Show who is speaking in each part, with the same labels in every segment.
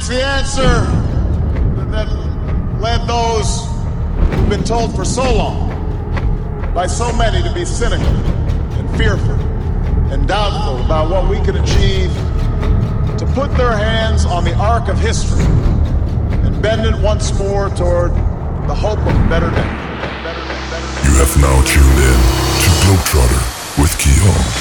Speaker 1: it's the answer that led those who've been told for so long by so many to be cynical and fearful and doubtful about what we can achieve to put their hands on the arc of history and bend it once more toward the hope of a better day.
Speaker 2: You have now tuned in to Globetrotter with Keon.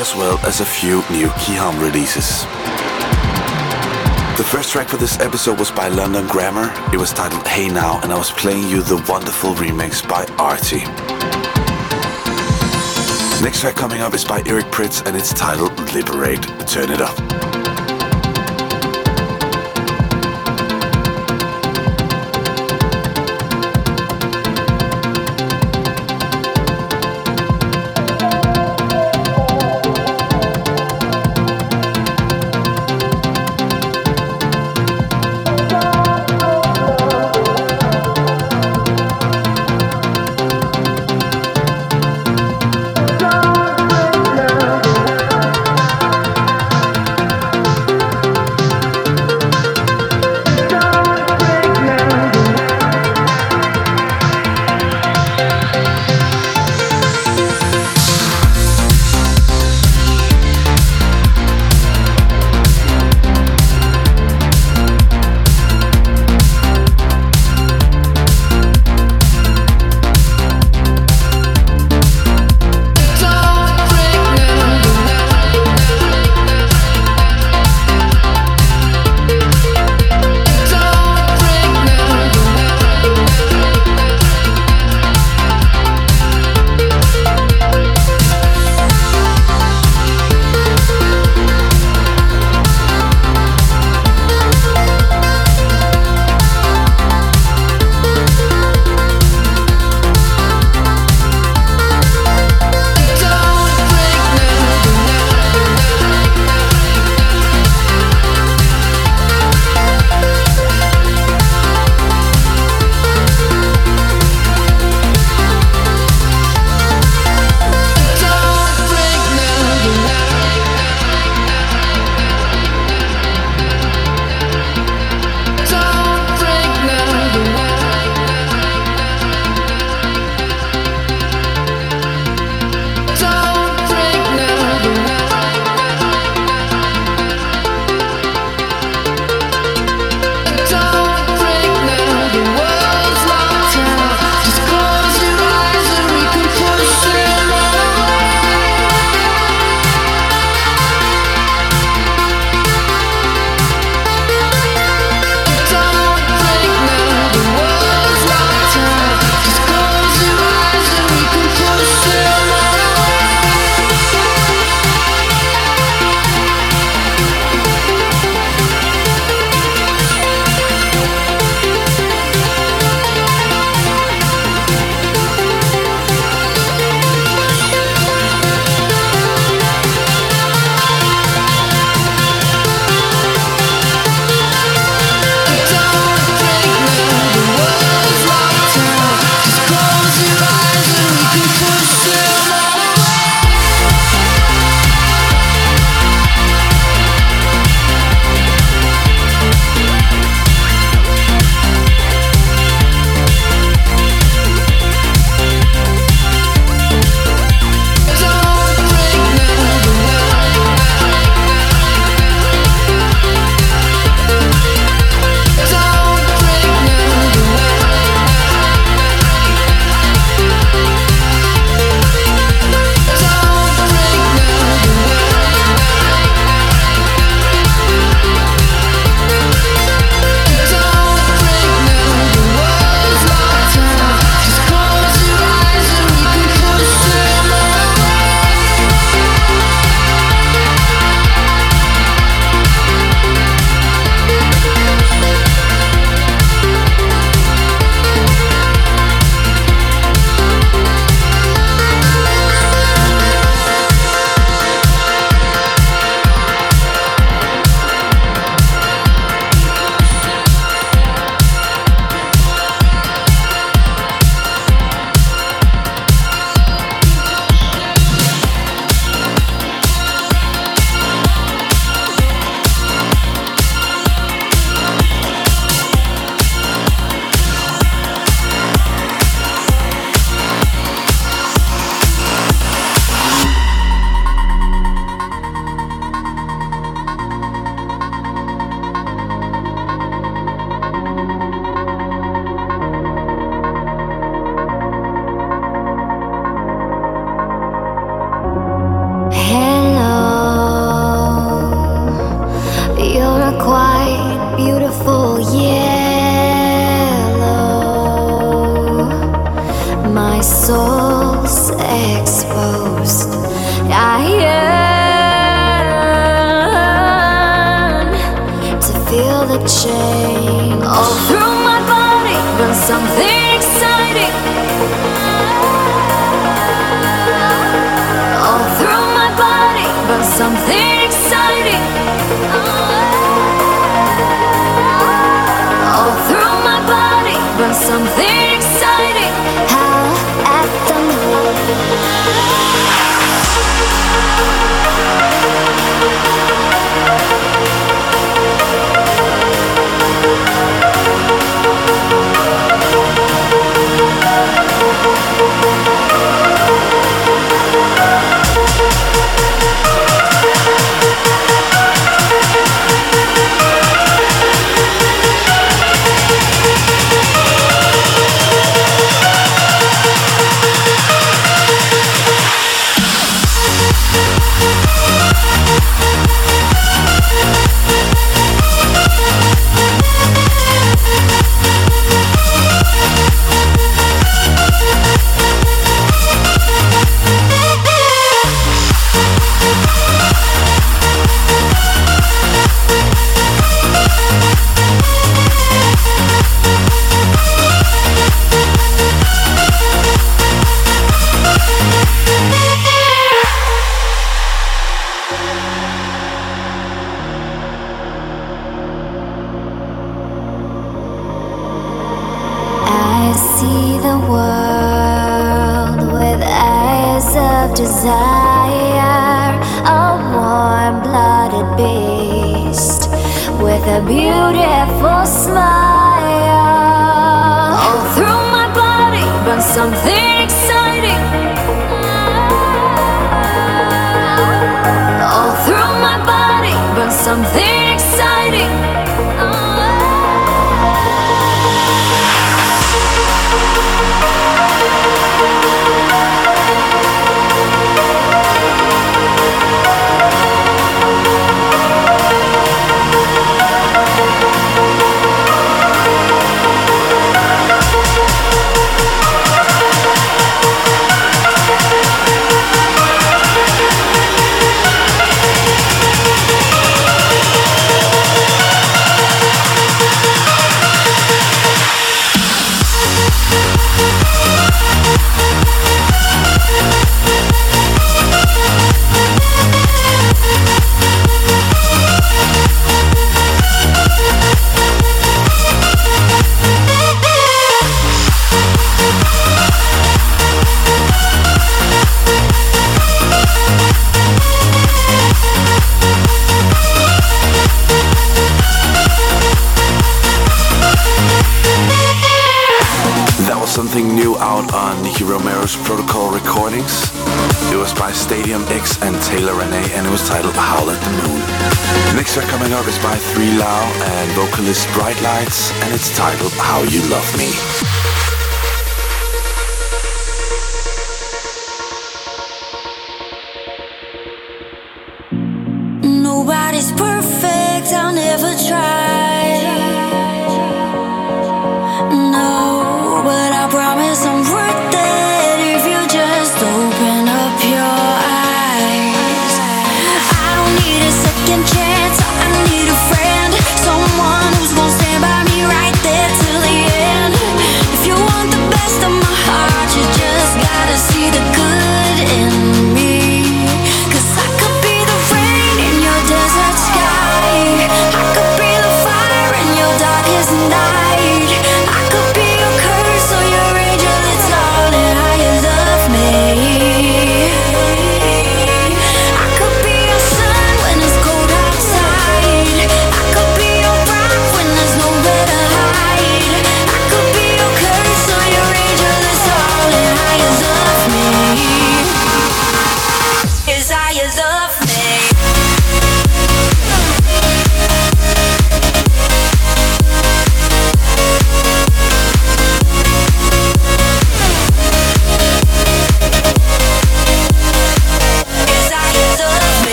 Speaker 3: As well as a few new Kiholm releases. The first track for this episode was by London Grammar. It was titled Hey Now and I was playing you the wonderful remix by Arty. Next track coming up is by Eric Prydz and it's titled Liberate. Turn it up. something exciting.
Speaker 4: It was titled Howl at the Moon. The next track coming up is by 3LAU and vocalist Bright Lights, and it's titled How You Love Me.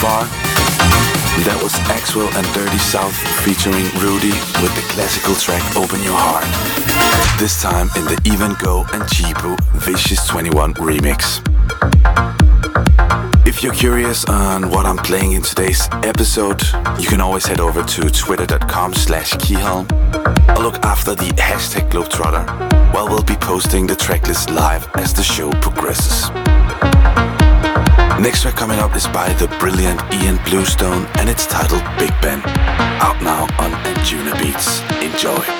Speaker 3: Far? That was Axwell and Dirty South featuring Rudy with the classical track Open Your Heart. This time in the Even Go and Chibu Vicious 21 remix. If you're curious on what I'm playing in today's episode, you can always head over to twitter.com slash kiholm or look after the hashtag Globetrotter while we'll be posting the tracklist live as the show progresses. Next track coming up is by the brilliant Ilan Bluestone and it's titled Big Ben. Out now on Juno Anjunabeats. Enjoy.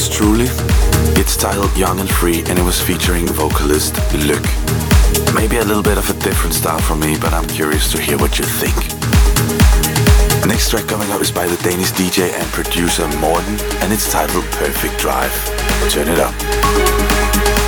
Speaker 3: Yours truly. It's titled Young and Free and it was featuring vocalist Luc. Maybe a little bit of a different style from me, but I'm curious to hear what you think. Next track coming up is by the Danish DJ and producer Morten and it's titled Perfect Drive. Turn it up.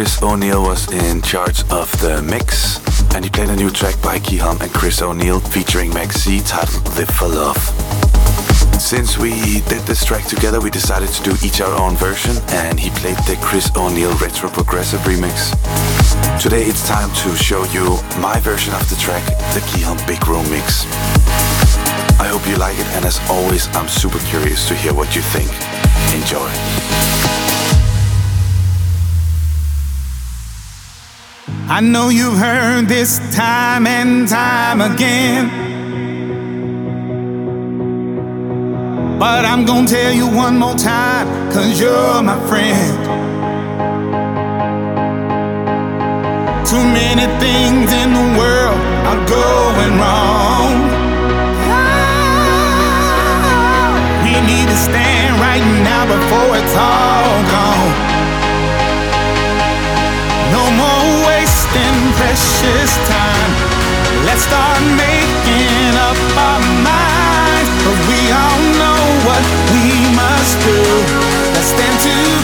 Speaker 3: Chris O'Neill was in charge of the mix, and he played a new track by Kiholm and Chris O'Neill featuring Maxi titled Live for Love. Since we did this track together, we decided to do each our own version, and he played the Chris O'Neill Retro Progressive remix. Today it's time to show you my version of the track, the Kiholm Big Room mix. I hope you like it, and as always, I'm super curious to hear what you think. Enjoy.
Speaker 5: I know you've heard this time and time again. But I'm gonna tell you one more time, cause you're my friend. Too many things in the world are going wrong. We need to stand right now before it's all gone. Wasting precious time. Let's start making up our minds. But we all know what we must do. Let's stand together,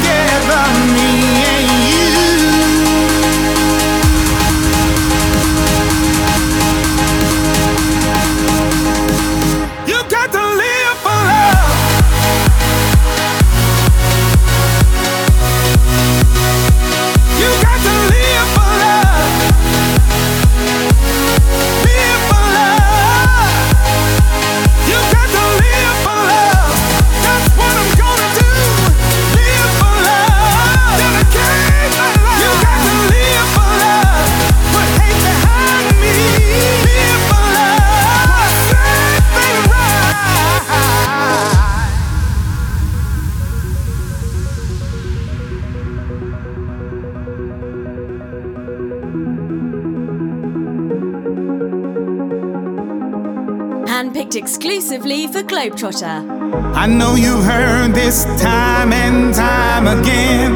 Speaker 6: Globetrotter.
Speaker 5: I know you've heard this time and time again.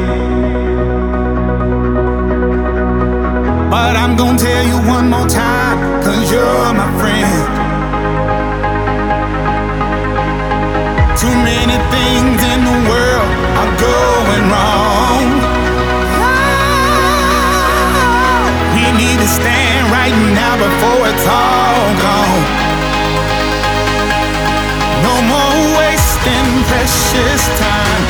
Speaker 5: But I'm gonna tell you one more time, cause you're my friend. Too many things in the world are going wrong. We need to stand right now before it's all gone. Wasting precious time.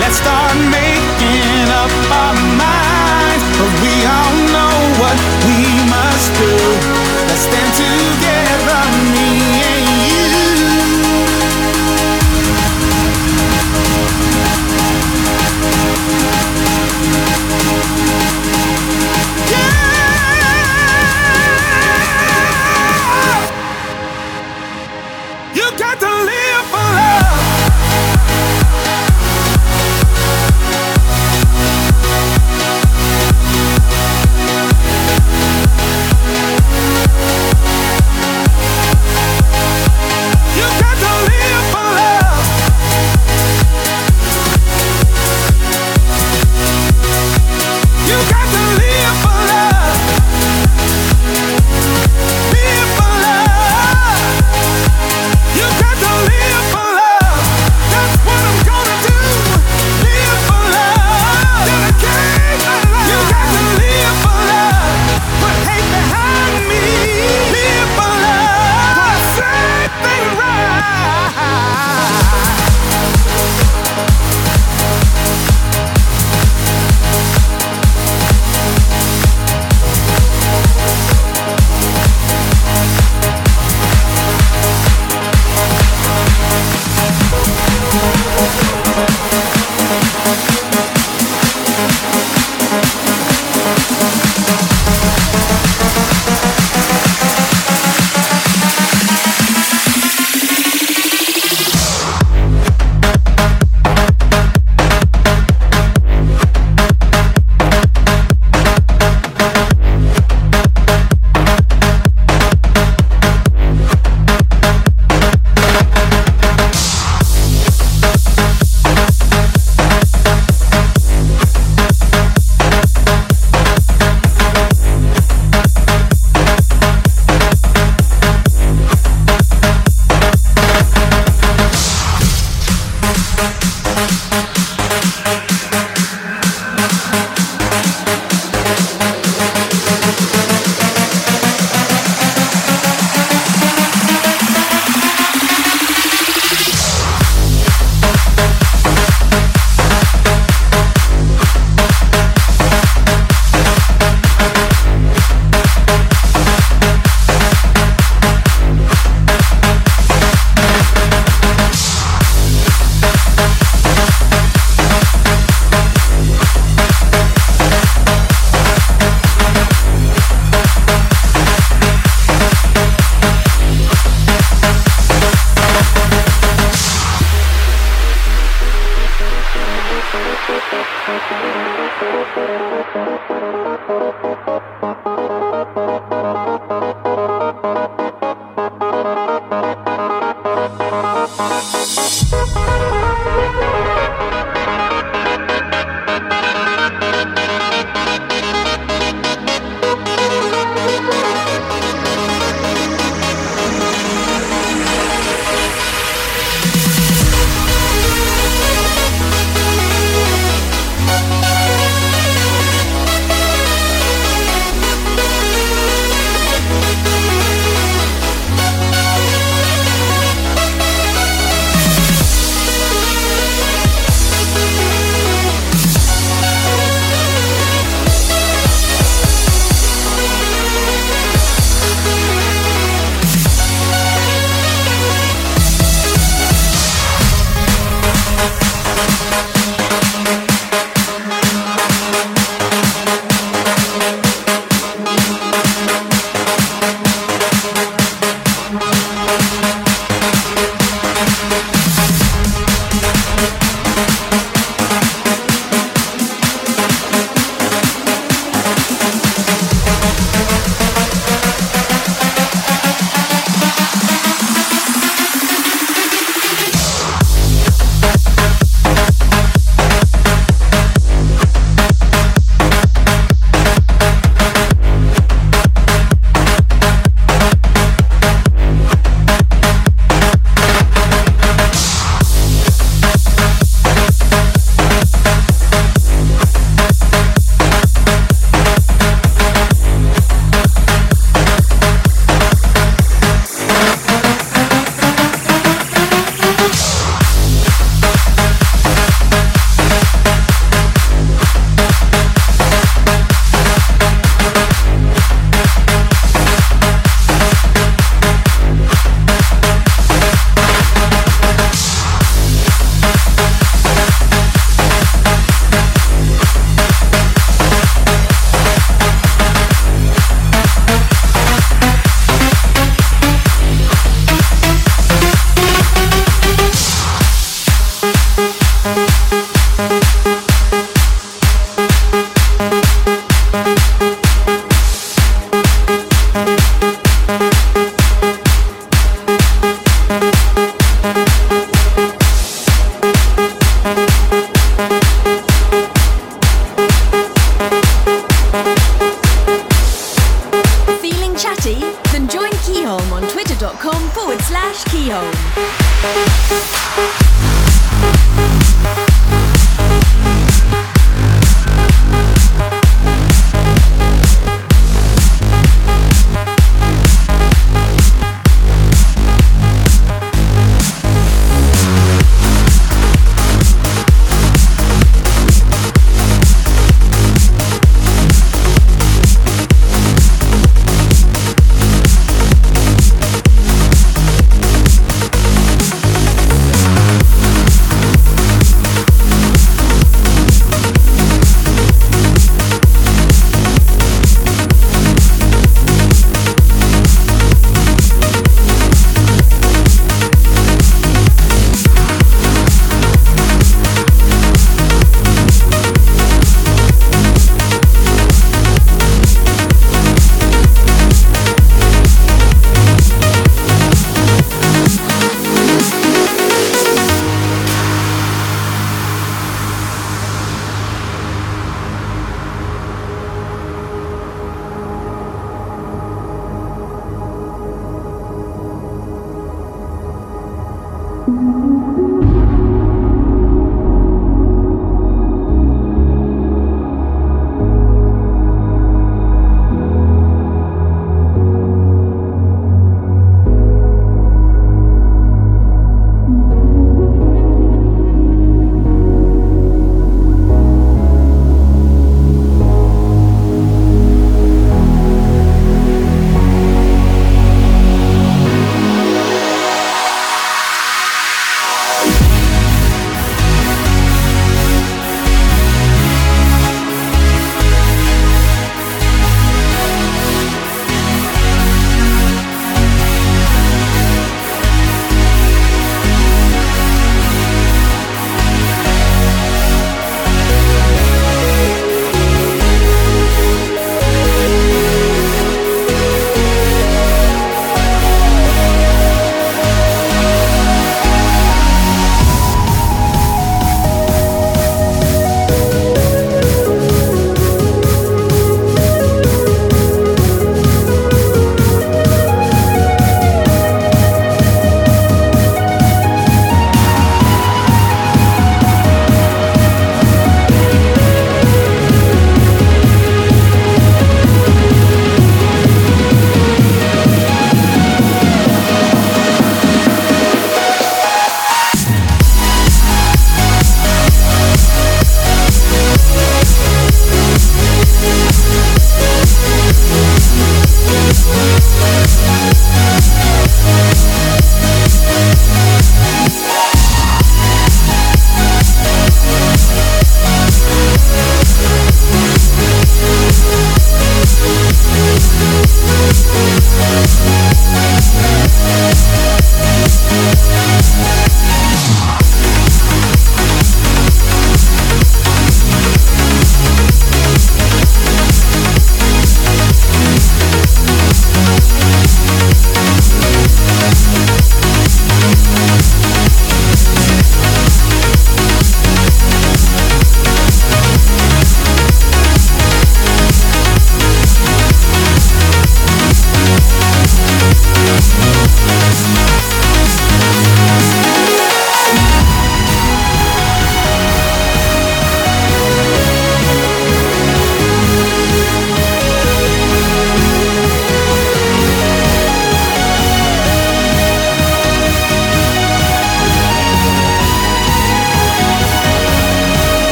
Speaker 5: Let's start making up our minds. But we all know what we must do. Let's stand together,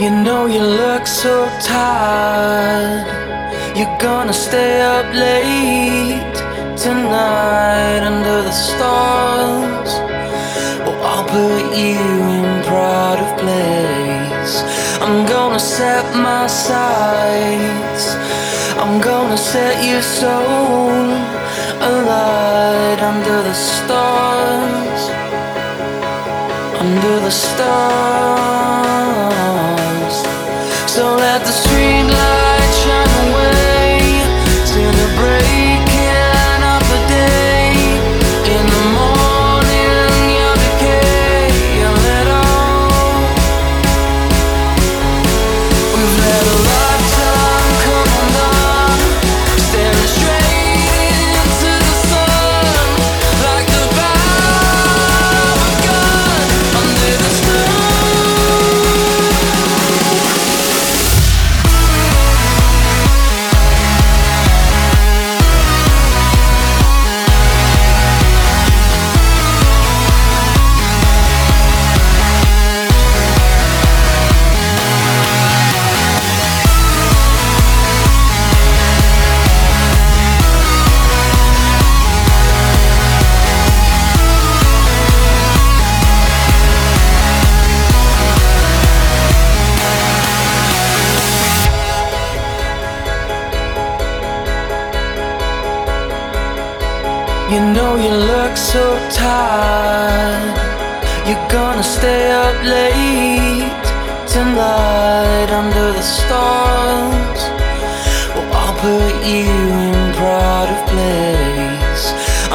Speaker 5: You
Speaker 2: know you look so tired. You're gonna stay up late tonight under the stars. Well, I'll put you in pride of place. I'm gonna set my sights. I'm gonna set your soul alight under the stars. Under the stars. Look so tired. You're gonna stay up late tonight under the stars. Well, I'll put you in pride of place.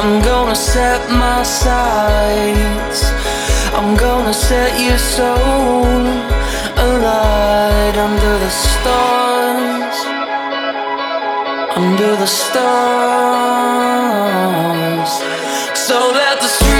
Speaker 2: I'm gonna set my sights. I'm gonna set your soul alight under the stars under the stars. So let the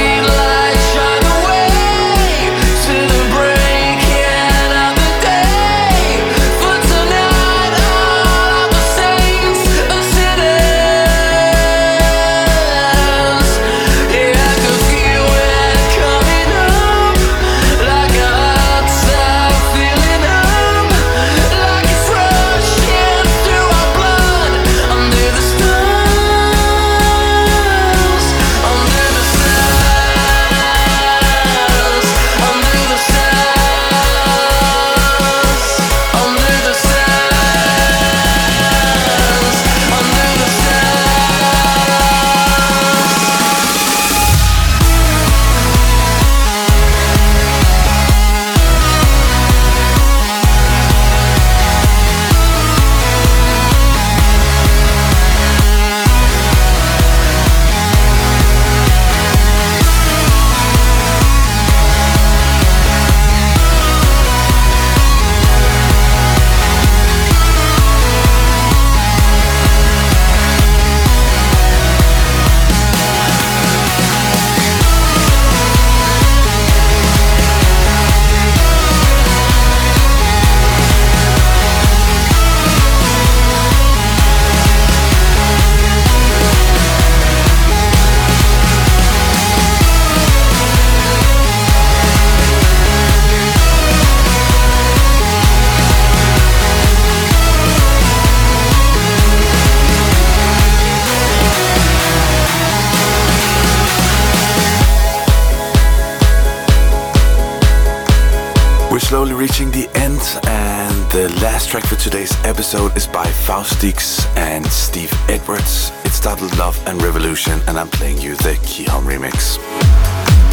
Speaker 3: track for today's episode is by Faustix and Steve Edwards. It's titled Love and Revolution, and I'm playing you the Kiholm remix.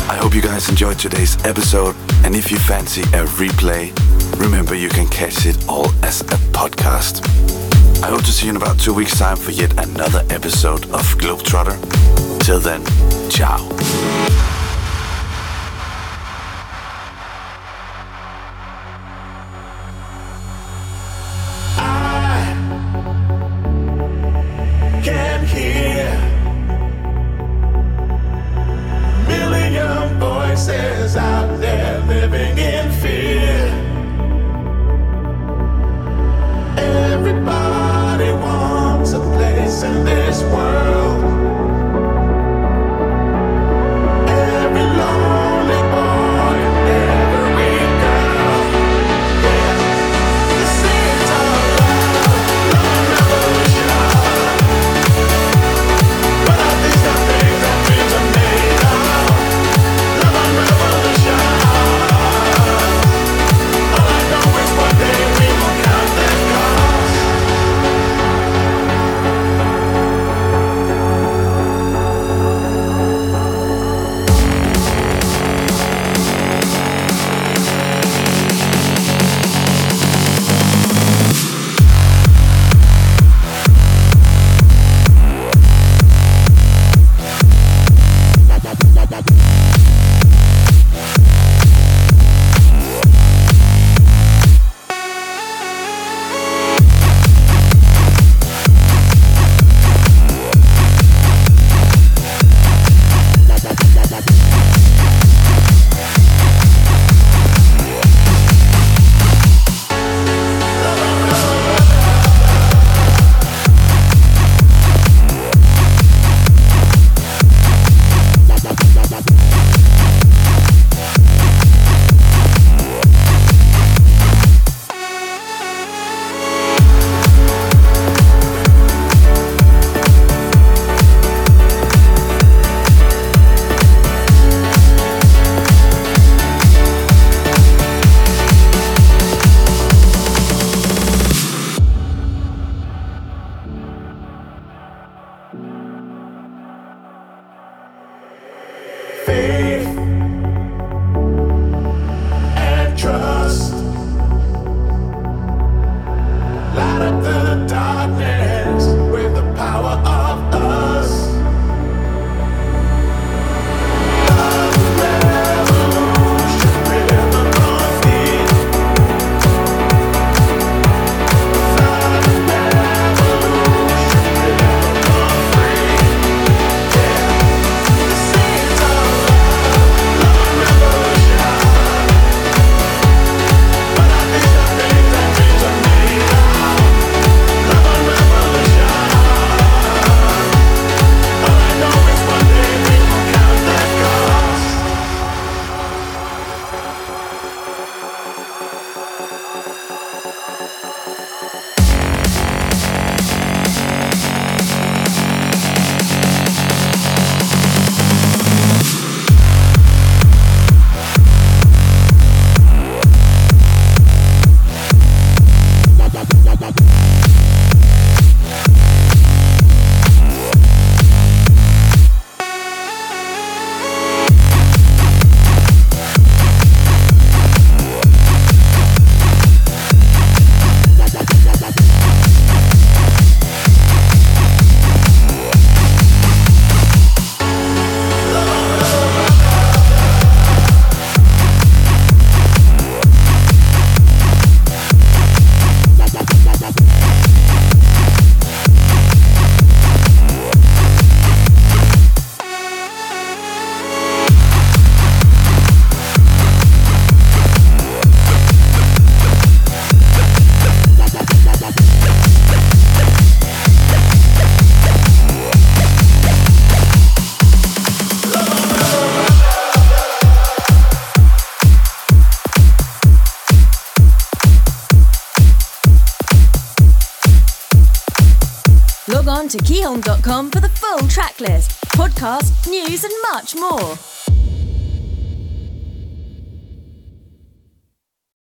Speaker 3: I hope you guys enjoyed today's episode, and if you fancy a replay, remember you can catch it all as a podcast. I hope to see you in about two weeks' time for yet another episode of Globetrotter. Till then, ciao.